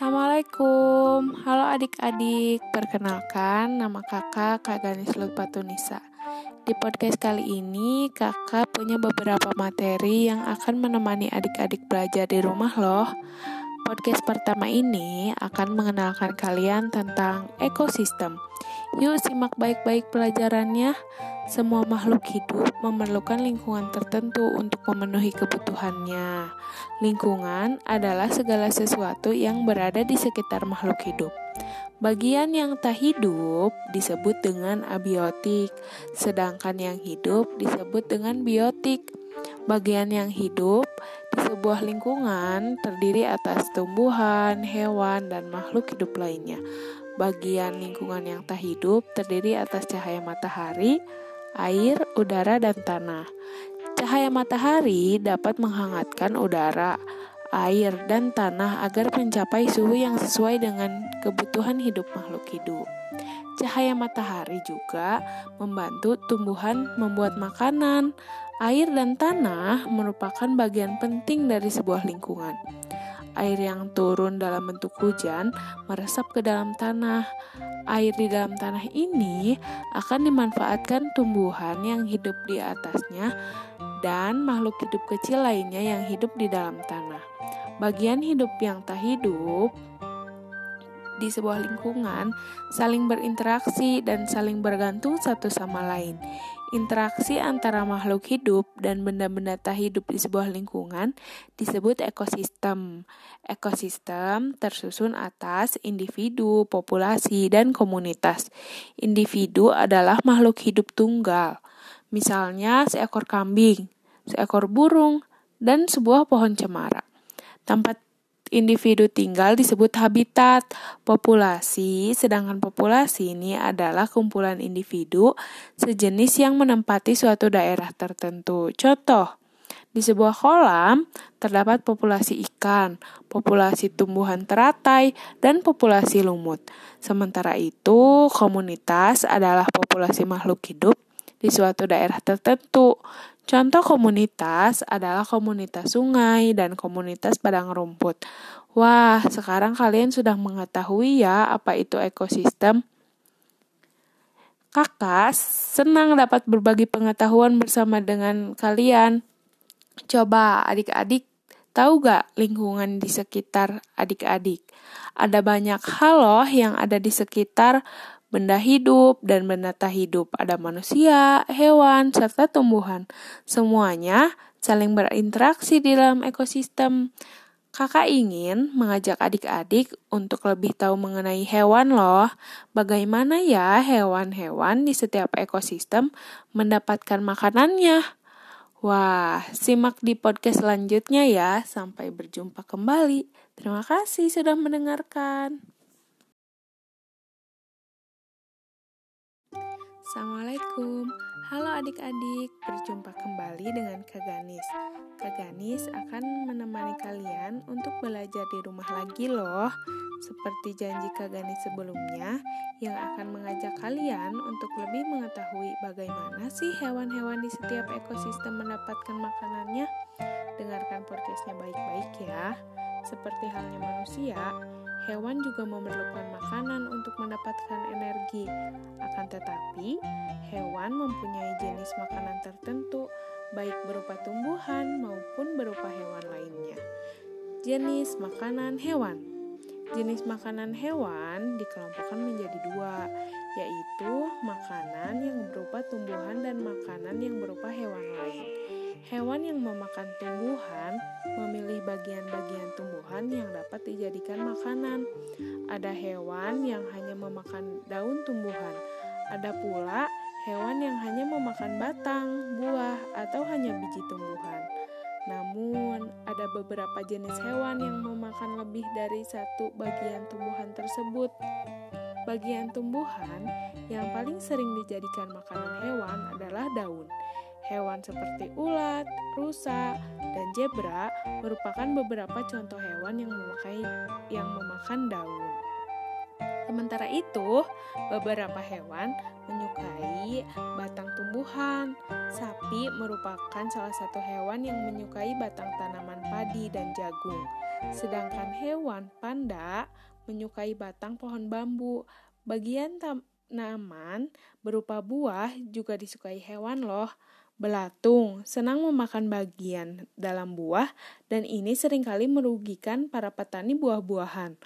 Assalamualaikum, halo adik-adik. Perkenalkan, nama kakak Kak Ganis Lutpatunisa. Di podcast kali ini, kakak punya beberapa materi yang akan menemani adik-adik belajar di rumah loh. Podcast pertama ini akan mengenalkan kalian tentang ekosistem. Yuk simak baik-baik pelajarannya. Semua makhluk hidup memerlukan lingkungan tertentu untuk memenuhi kebutuhannya. Lingkungan adalah segala sesuatu yang berada di sekitar makhluk hidup. Bagian yang tak hidup disebut dengan abiotik, sedangkan yang hidup disebut dengan biotik. Bagian yang hidup di sebuah lingkungan terdiri atas tumbuhan, hewan, dan makhluk hidup lainnya. Bagian lingkungan yang tak hidup terdiri atas cahaya matahari, air, udara, dan tanah. Cahaya matahari dapat menghangatkan udara, air, dan tanah agar mencapai suhu yang sesuai dengan kebutuhan hidup makhluk hidup. Cahaya matahari juga membantu tumbuhan membuat makanan. Air dan tanah merupakan bagian penting dari sebuah lingkungan. Air yang turun dalam bentuk hujan meresap ke dalam tanah air di dalam tanah ini akan dimanfaatkan tumbuhan yang hidup di atasnya dan makhluk hidup kecil lainnya yang hidup di dalam tanah. Bagian hidup yang tak hidup di sebuah lingkungan saling berinteraksi dan saling bergantung satu sama lain. Interaksi antara makhluk hidup dan benda-benda tak hidup di sebuah lingkungan disebut ekosistem. Ekosistem tersusun atas individu, populasi, dan komunitas. Individu adalah makhluk hidup tunggal, misalnya seekor kambing, seekor burung, dan sebuah pohon cemara. Tempat individu tinggal disebut habitat populasi, sedangkan populasi ini adalah kumpulan individu sejenis yang menempati suatu daerah tertentu. Contoh, di sebuah kolam terdapat populasi ikan, populasi tumbuhan teratai, dan populasi lumut. Sementara itu, komunitas adalah populasi makhluk hidup di suatu daerah tertentu. Contoh komunitas adalah komunitas sungai dan komunitas padang rumput. Wah, sekarang kalian sudah mengetahui ya apa itu ekosistem. Kakak senang dapat berbagi pengetahuan bersama dengan kalian. Coba adik-adik tahu gak lingkungan di sekitar adik-adik? Ada banyak hal loh yang ada di sekitar benda hidup dan benda tak hidup. Ada manusia, hewan, serta tumbuhan. Semuanya saling berinteraksi di dalam ekosistem. Kakak ingin mengajak adik-adik untuk lebih tahu mengenai hewan loh. Bagaimana ya hewan-hewan di setiap ekosistem mendapatkan makanannya? Wah, simak di podcast selanjutnya ya. Sampai berjumpa kembali. Terima kasih sudah mendengarkan. Assalamualaikum. Halo adik-adik Berjumpa kembali dengan Kak Ganis. Kak Ganis akan menemani kalian Untuk belajar di rumah lagi loh. Seperti janji Kak Ganis sebelumnya Yang akan mengajak kalian Untuk lebih mengetahui Bagaimana sih hewan-hewan di setiap ekosistem Mendapatkan makanannya. Dengarkan podcastnya baik-baik ya. Seperti halnya manusia Hewan juga memerlukan makanan untuk mendapatkan energi. Akan tetapi, hewan mempunyai jenis makanan tertentu, baik berupa tumbuhan maupun berupa hewan lainnya. Jenis makanan hewan Jenis makanan hewan dikelompokkan menjadi dua, yaitu makanan yang berupa tumbuhan dan makanan yang berupa hewan lain. Hewan yang memakan tumbuhan memilih bagian-bagian tumbuhan yang dapat dijadikan makanan. Ada hewan yang hanya memakan daun tumbuhan. Ada pula hewan yang hanya memakan batang, buah, atau hanya biji tumbuhan. Namun, ada beberapa jenis hewan yang memakan lebih dari satu bagian tumbuhan tersebut. Bagian tumbuhan yang paling sering dijadikan makanan hewan adalah daun. Hewan seperti ulat, rusa, dan zebra merupakan beberapa contoh hewan yang memakai yang memakan daun. Sementara itu, beberapa hewan menyukai batang tumbuhan. Sapi merupakan salah satu hewan yang menyukai batang tanaman padi dan jagung. Sedangkan hewan panda menyukai batang pohon bambu. Bagian tanaman berupa buah juga disukai hewan loh. Belatung senang memakan bagian dalam buah dan ini sering kali merugikan para petani buah-buahan.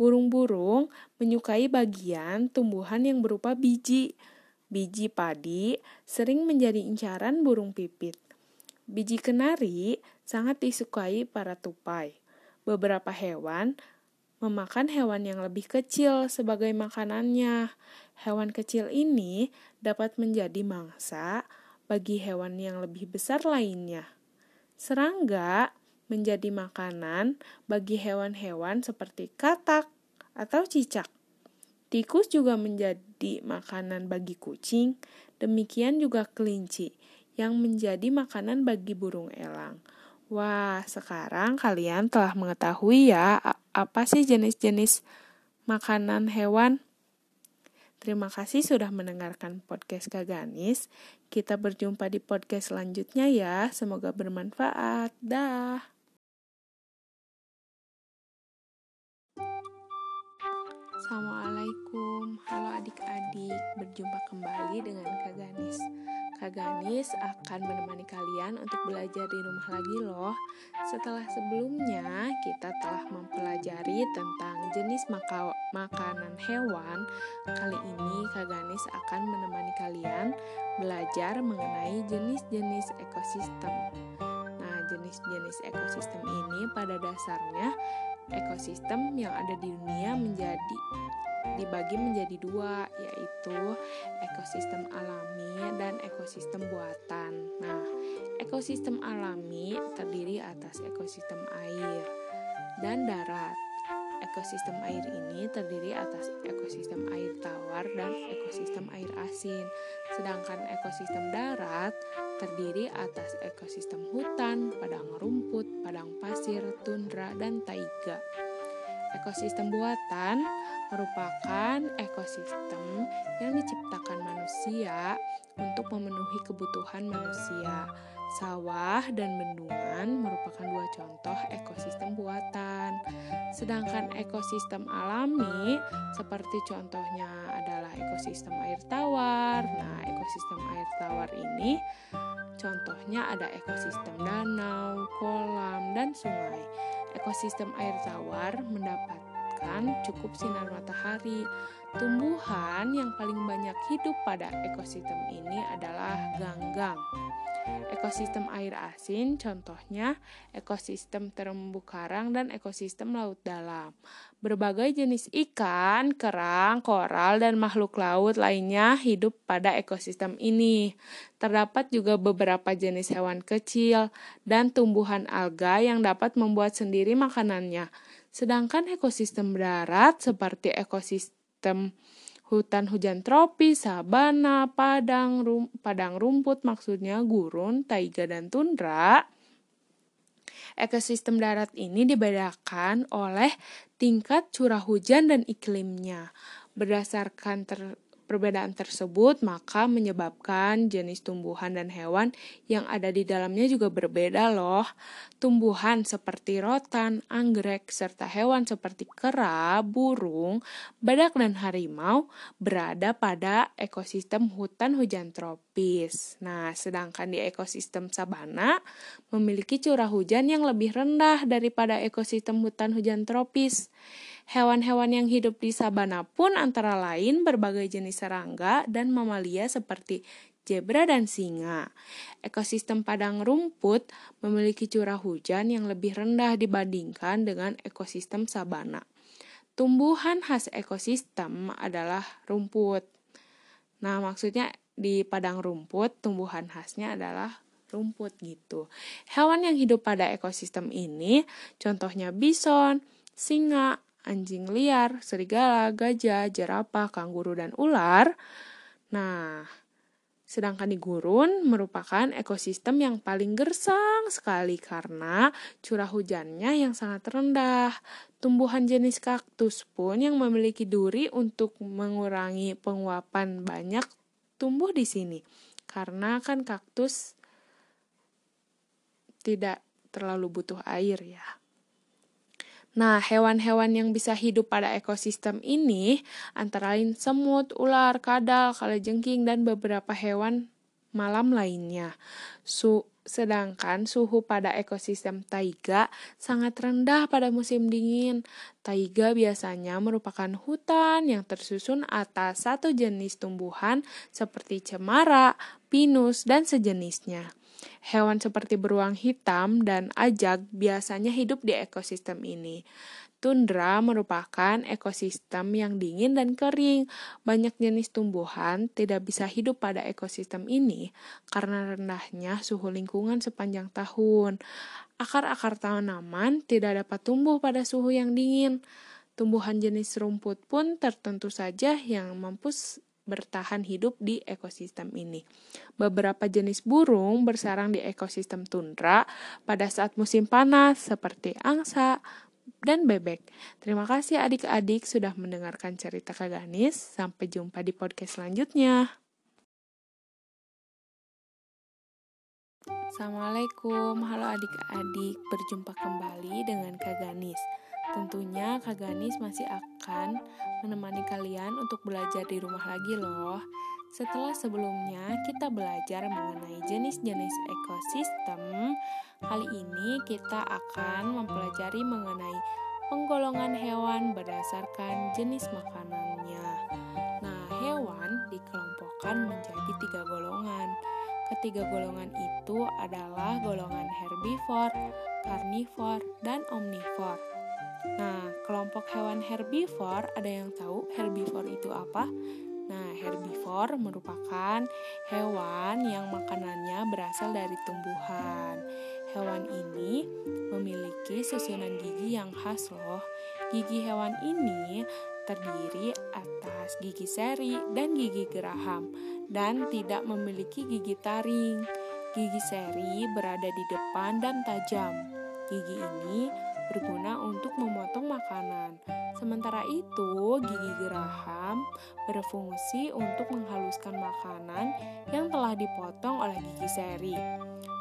Burung-burung menyukai bagian tumbuhan yang berupa biji. Biji padi sering menjadi incaran burung pipit. Biji kenari sangat disukai para tupai. Beberapa hewan memakan hewan yang lebih kecil sebagai makanannya. Hewan kecil ini dapat menjadi mangsa bagi hewan yang lebih besar lainnya. Serangga menjadi makanan bagi hewan-hewan seperti katak atau cicak. Tikus juga menjadi makanan bagi kucing, demikian juga kelinci yang menjadi makanan bagi burung elang. Wah, sekarang kalian telah mengetahui ya apa sih jenis-jenis makanan hewan? Terima kasih sudah mendengarkan podcast Kaganis. Kita berjumpa di podcast selanjutnya ya. Semoga bermanfaat. Dah. Assalamualaikum, halo adik-adik. Berjumpa kembali dengan Kaganis. Kaganis akan menemani kalian untuk belajar di rumah lagi loh. Setelah sebelumnya kita telah mempelajari tentang jenis maka makanan hewan, kali ini Kaganis akan menemani kalian belajar mengenai jenis-jenis ekosistem. Nah, jenis-jenis ekosistem ini pada dasarnya ekosistem yang ada di dunia menjadi dibagi menjadi dua, yaitu ekosistem alami dan ekosistem buatan. Nah, ekosistem alami terdiri atas ekosistem air dan darat. Ekosistem air ini terdiri atas ekosistem air tawar dan ekosistem air asin. Sedangkan ekosistem darat terdiri atas ekosistem hutan, padang rumput, padang pasir, tundra, dan taiga. Ekosistem buatan merupakan ekosistem yang diciptakan manusia untuk memenuhi kebutuhan manusia. Sawah dan bendungan merupakan dua contoh ekosistem buatan. Sedangkan ekosistem alami seperti contohnya adalah ekosistem air tawar. Nah, ekosistem air tawar ini contohnya ada ekosistem danau, kolam, dan sungai ekosistem air tawar cukup sinar matahari. Tumbuhan yang paling banyak hidup pada ekosistem ini adalah ganggang. Ekosistem air asin contohnya ekosistem terumbu karang dan ekosistem laut dalam. Berbagai jenis ikan, kerang, koral, dan makhluk laut lainnya hidup pada ekosistem ini. Terdapat juga beberapa jenis hewan kecil dan tumbuhan alga yang dapat membuat sendiri makanannya. Sedangkan ekosistem darat seperti ekosistem hutan hujan tropis, sabana, padang, rum, padang rumput maksudnya gurun, taiga dan tundra. Ekosistem darat ini dibedakan oleh tingkat curah hujan dan iklimnya. Berdasarkan ter, Perbedaan tersebut maka menyebabkan jenis tumbuhan dan hewan yang ada di dalamnya juga berbeda loh. Tumbuhan seperti rotan, anggrek, serta hewan seperti kera, burung, badak, dan harimau berada pada ekosistem hutan hujan tropis. Nah, sedangkan di ekosistem sabana memiliki curah hujan yang lebih rendah daripada ekosistem hutan hujan tropis. Hewan-hewan yang hidup di sabana pun antara lain berbagai jenis serangga dan mamalia seperti zebra dan singa. Ekosistem padang rumput memiliki curah hujan yang lebih rendah dibandingkan dengan ekosistem sabana. Tumbuhan khas ekosistem adalah rumput. Nah, maksudnya di padang rumput tumbuhan khasnya adalah rumput gitu. Hewan yang hidup pada ekosistem ini contohnya bison, singa, anjing liar, serigala, gajah, jerapah, kanguru, dan ular. Nah, Sedangkan di gurun merupakan ekosistem yang paling gersang sekali karena curah hujannya yang sangat rendah. Tumbuhan jenis kaktus pun yang memiliki duri untuk mengurangi penguapan banyak tumbuh di sini. Karena kan kaktus tidak terlalu butuh air ya. Nah, hewan-hewan yang bisa hidup pada ekosistem ini antara lain semut, ular, kadal, kalajengking, dan beberapa hewan malam lainnya. Su sedangkan suhu pada ekosistem taiga sangat rendah pada musim dingin. Taiga biasanya merupakan hutan yang tersusun atas satu jenis tumbuhan seperti cemara, pinus, dan sejenisnya. Hewan seperti beruang hitam dan ajak biasanya hidup di ekosistem ini. Tundra merupakan ekosistem yang dingin dan kering. Banyak jenis tumbuhan tidak bisa hidup pada ekosistem ini karena rendahnya suhu lingkungan sepanjang tahun. Akar-akar tanaman tidak dapat tumbuh pada suhu yang dingin. Tumbuhan jenis rumput pun tertentu saja yang mampu bertahan hidup di ekosistem ini. Beberapa jenis burung bersarang di ekosistem tundra pada saat musim panas seperti angsa dan bebek. Terima kasih adik-adik sudah mendengarkan cerita Kak Ganis. Sampai jumpa di podcast selanjutnya. Assalamualaikum, halo adik-adik, berjumpa kembali dengan Kak Ganis. Tentunya Kak Ganis masih akan menemani kalian untuk belajar di rumah lagi loh. Setelah sebelumnya kita belajar mengenai jenis-jenis ekosistem, kali ini kita akan mempelajari mengenai penggolongan hewan berdasarkan jenis makanannya. Nah, hewan dikelompokkan menjadi tiga golongan. Ketiga golongan itu adalah golongan herbivore, karnivor, dan omnivor. Nah, kelompok hewan herbivore, ada yang tahu herbivore itu apa? Nah, herbivore merupakan hewan yang makanannya berasal dari tumbuhan. Hewan ini memiliki susunan gigi yang khas loh. Gigi hewan ini terdiri atas gigi seri dan gigi geraham dan tidak memiliki gigi taring. Gigi seri berada di depan dan tajam. Gigi ini berguna untuk memotong makanan. Sementara itu, gigi geraham berfungsi untuk menghaluskan makanan yang telah dipotong oleh gigi seri.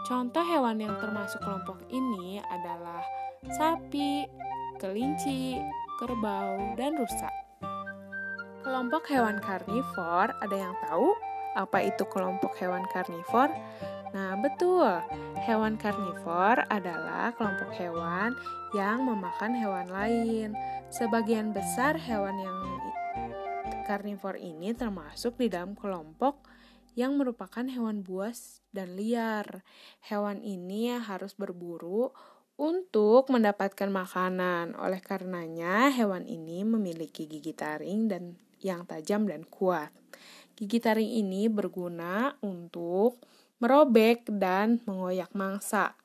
Contoh hewan yang termasuk kelompok ini adalah sapi, kelinci, kerbau, dan rusa. Kelompok hewan karnivor, ada yang tahu apa itu kelompok hewan karnivor? Nah, betul. Hewan karnivor adalah kelompok hewan yang memakan hewan lain. Sebagian besar hewan yang karnivor ini termasuk di dalam kelompok yang merupakan hewan buas dan liar. Hewan ini harus berburu untuk mendapatkan makanan. Oleh karenanya, hewan ini memiliki gigi taring dan yang tajam dan kuat. Gigi taring ini berguna untuk merobek dan mengoyak mangsa.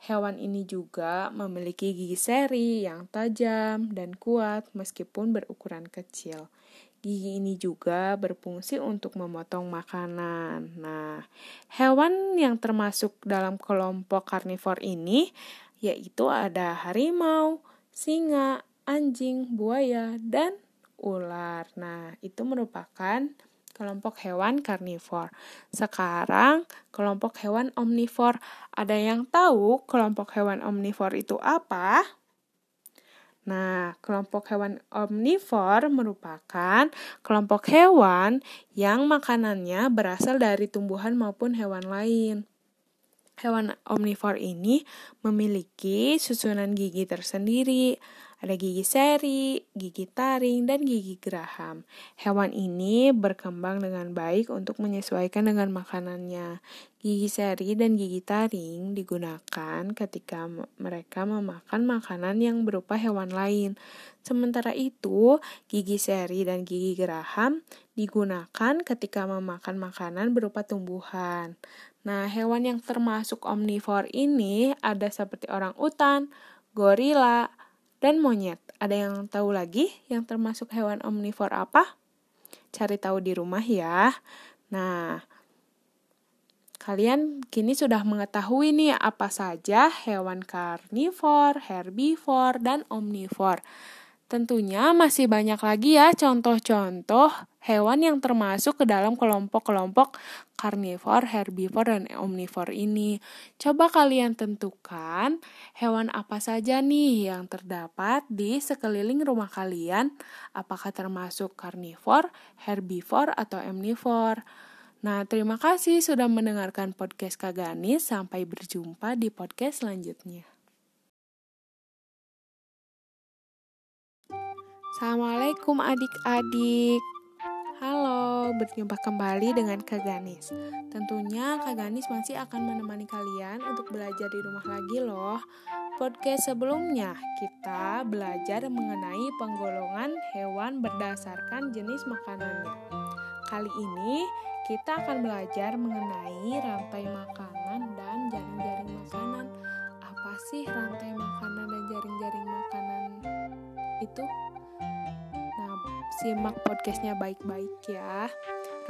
Hewan ini juga memiliki gigi seri yang tajam dan kuat meskipun berukuran kecil. Gigi ini juga berfungsi untuk memotong makanan. Nah, hewan yang termasuk dalam kelompok karnivor ini yaitu ada harimau, singa, anjing, buaya, dan ular. Nah, itu merupakan kelompok hewan karnivor. Sekarang, kelompok hewan omnivor. Ada yang tahu kelompok hewan omnivor itu apa? Nah, kelompok hewan omnivor merupakan kelompok hewan yang makanannya berasal dari tumbuhan maupun hewan lain. Hewan omnivor ini memiliki susunan gigi tersendiri. Ada gigi seri, gigi taring, dan gigi geraham. Hewan ini berkembang dengan baik untuk menyesuaikan dengan makanannya. Gigi seri dan gigi taring digunakan ketika mereka memakan makanan yang berupa hewan lain. Sementara itu, gigi seri dan gigi geraham digunakan ketika memakan makanan berupa tumbuhan. Nah, hewan yang termasuk omnivor ini ada seperti orang utan, gorila, dan monyet. Ada yang tahu lagi yang termasuk hewan omnivor apa? Cari tahu di rumah ya. Nah, Kalian kini sudah mengetahui nih apa saja hewan karnivor, herbivor, dan omnivor. Tentunya masih banyak lagi ya contoh-contoh hewan yang termasuk ke dalam kelompok-kelompok karnivor, herbivor, dan omnivor ini. Coba kalian tentukan hewan apa saja nih yang terdapat di sekeliling rumah kalian, apakah termasuk karnivor, herbivor, atau omnivor. Nah, terima kasih sudah mendengarkan podcast Kaganis. Sampai berjumpa di podcast selanjutnya. Assalamualaikum adik-adik. Halo, berjumpa kembali dengan Kak Ganis. Tentunya Kak Ganis masih akan menemani kalian untuk belajar di rumah lagi loh. Podcast sebelumnya kita belajar mengenai penggolongan hewan berdasarkan jenis makanannya. Kali ini kita akan belajar mengenai rantai makanan dan jaring-jaring makanan. Apa sih rantai makanan dan jaring-jaring makanan itu? Simak podcastnya baik-baik ya.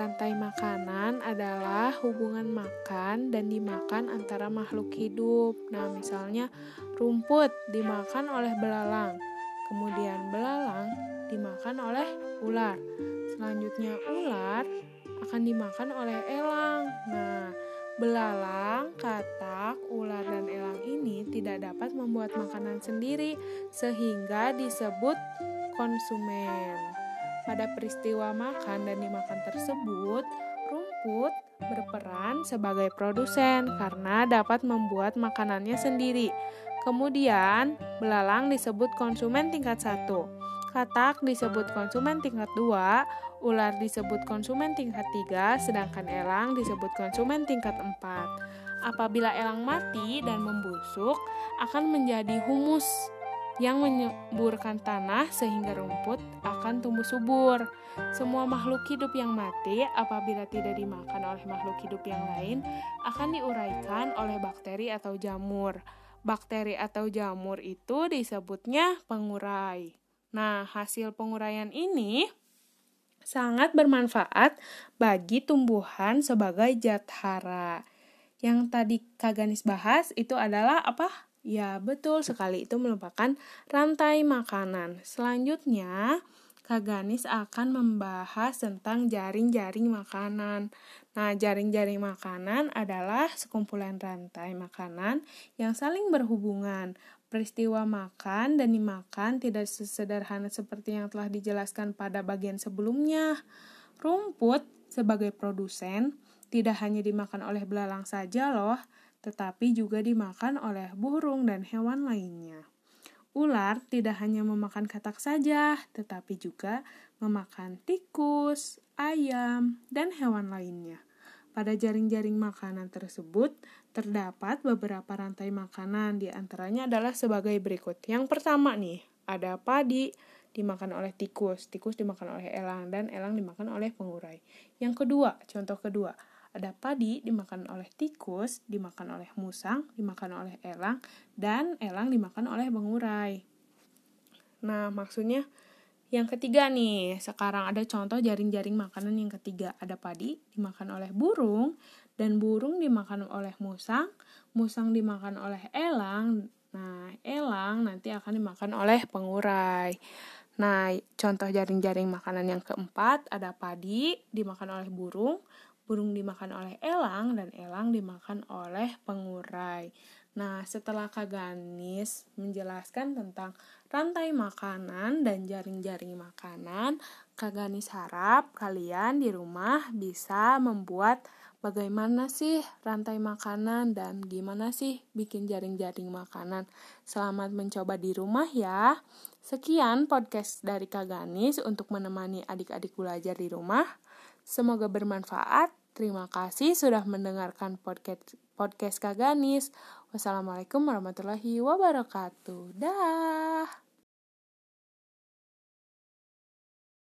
Rantai makanan adalah hubungan makan dan dimakan antara makhluk hidup. Nah, misalnya rumput dimakan oleh belalang, kemudian belalang dimakan oleh ular. Selanjutnya ular akan dimakan oleh elang. Nah, belalang, katak, ular, dan elang ini tidak dapat membuat makanan sendiri sehingga disebut konsumen. Pada peristiwa makan dan dimakan tersebut, rumput berperan sebagai produsen karena dapat membuat makanannya sendiri. Kemudian, belalang disebut konsumen tingkat satu, katak disebut konsumen tingkat dua, ular disebut konsumen tingkat tiga, sedangkan elang disebut konsumen tingkat empat. Apabila elang mati dan membusuk, akan menjadi humus yang menyuburkan tanah sehingga rumput akan tumbuh subur. Semua makhluk hidup yang mati apabila tidak dimakan oleh makhluk hidup yang lain akan diuraikan oleh bakteri atau jamur. Bakteri atau jamur itu disebutnya pengurai. Nah, hasil penguraian ini sangat bermanfaat bagi tumbuhan sebagai zat hara. Yang tadi Kaganis bahas itu adalah apa? Ya, betul sekali itu merupakan rantai makanan. Selanjutnya, Kak Ganis akan membahas tentang jaring-jaring makanan. Nah, jaring-jaring makanan adalah sekumpulan rantai makanan yang saling berhubungan. Peristiwa makan dan dimakan tidak sesederhana seperti yang telah dijelaskan pada bagian sebelumnya. Rumput sebagai produsen tidak hanya dimakan oleh belalang saja loh, tetapi juga dimakan oleh burung dan hewan lainnya. Ular tidak hanya memakan katak saja, tetapi juga memakan tikus, ayam, dan hewan lainnya. Pada jaring-jaring makanan tersebut terdapat beberapa rantai makanan, di antaranya adalah sebagai berikut. Yang pertama nih, ada padi dimakan oleh tikus, tikus dimakan oleh elang, dan elang dimakan oleh pengurai. Yang kedua, contoh kedua, ada padi dimakan oleh tikus, dimakan oleh musang, dimakan oleh elang, dan elang dimakan oleh bengurai. Nah, maksudnya yang ketiga nih, sekarang ada contoh jaring-jaring makanan yang ketiga. Ada padi dimakan oleh burung, dan burung dimakan oleh musang, musang dimakan oleh elang, nah elang nanti akan dimakan oleh pengurai. Nah, contoh jaring-jaring makanan yang keempat ada padi dimakan oleh burung, burung dimakan oleh elang dan elang dimakan oleh pengurai. Nah, setelah Kak Ganis menjelaskan tentang rantai makanan dan jaring-jaring makanan, Kak Ganis harap kalian di rumah bisa membuat bagaimana sih rantai makanan dan gimana sih bikin jaring-jaring makanan. Selamat mencoba di rumah ya. Sekian podcast dari Kak Ganis untuk menemani adik-adik belajar di rumah. Semoga bermanfaat. Terima kasih sudah mendengarkan podcast podcast Kaganis. Wassalamualaikum warahmatullahi wabarakatuh. Dah.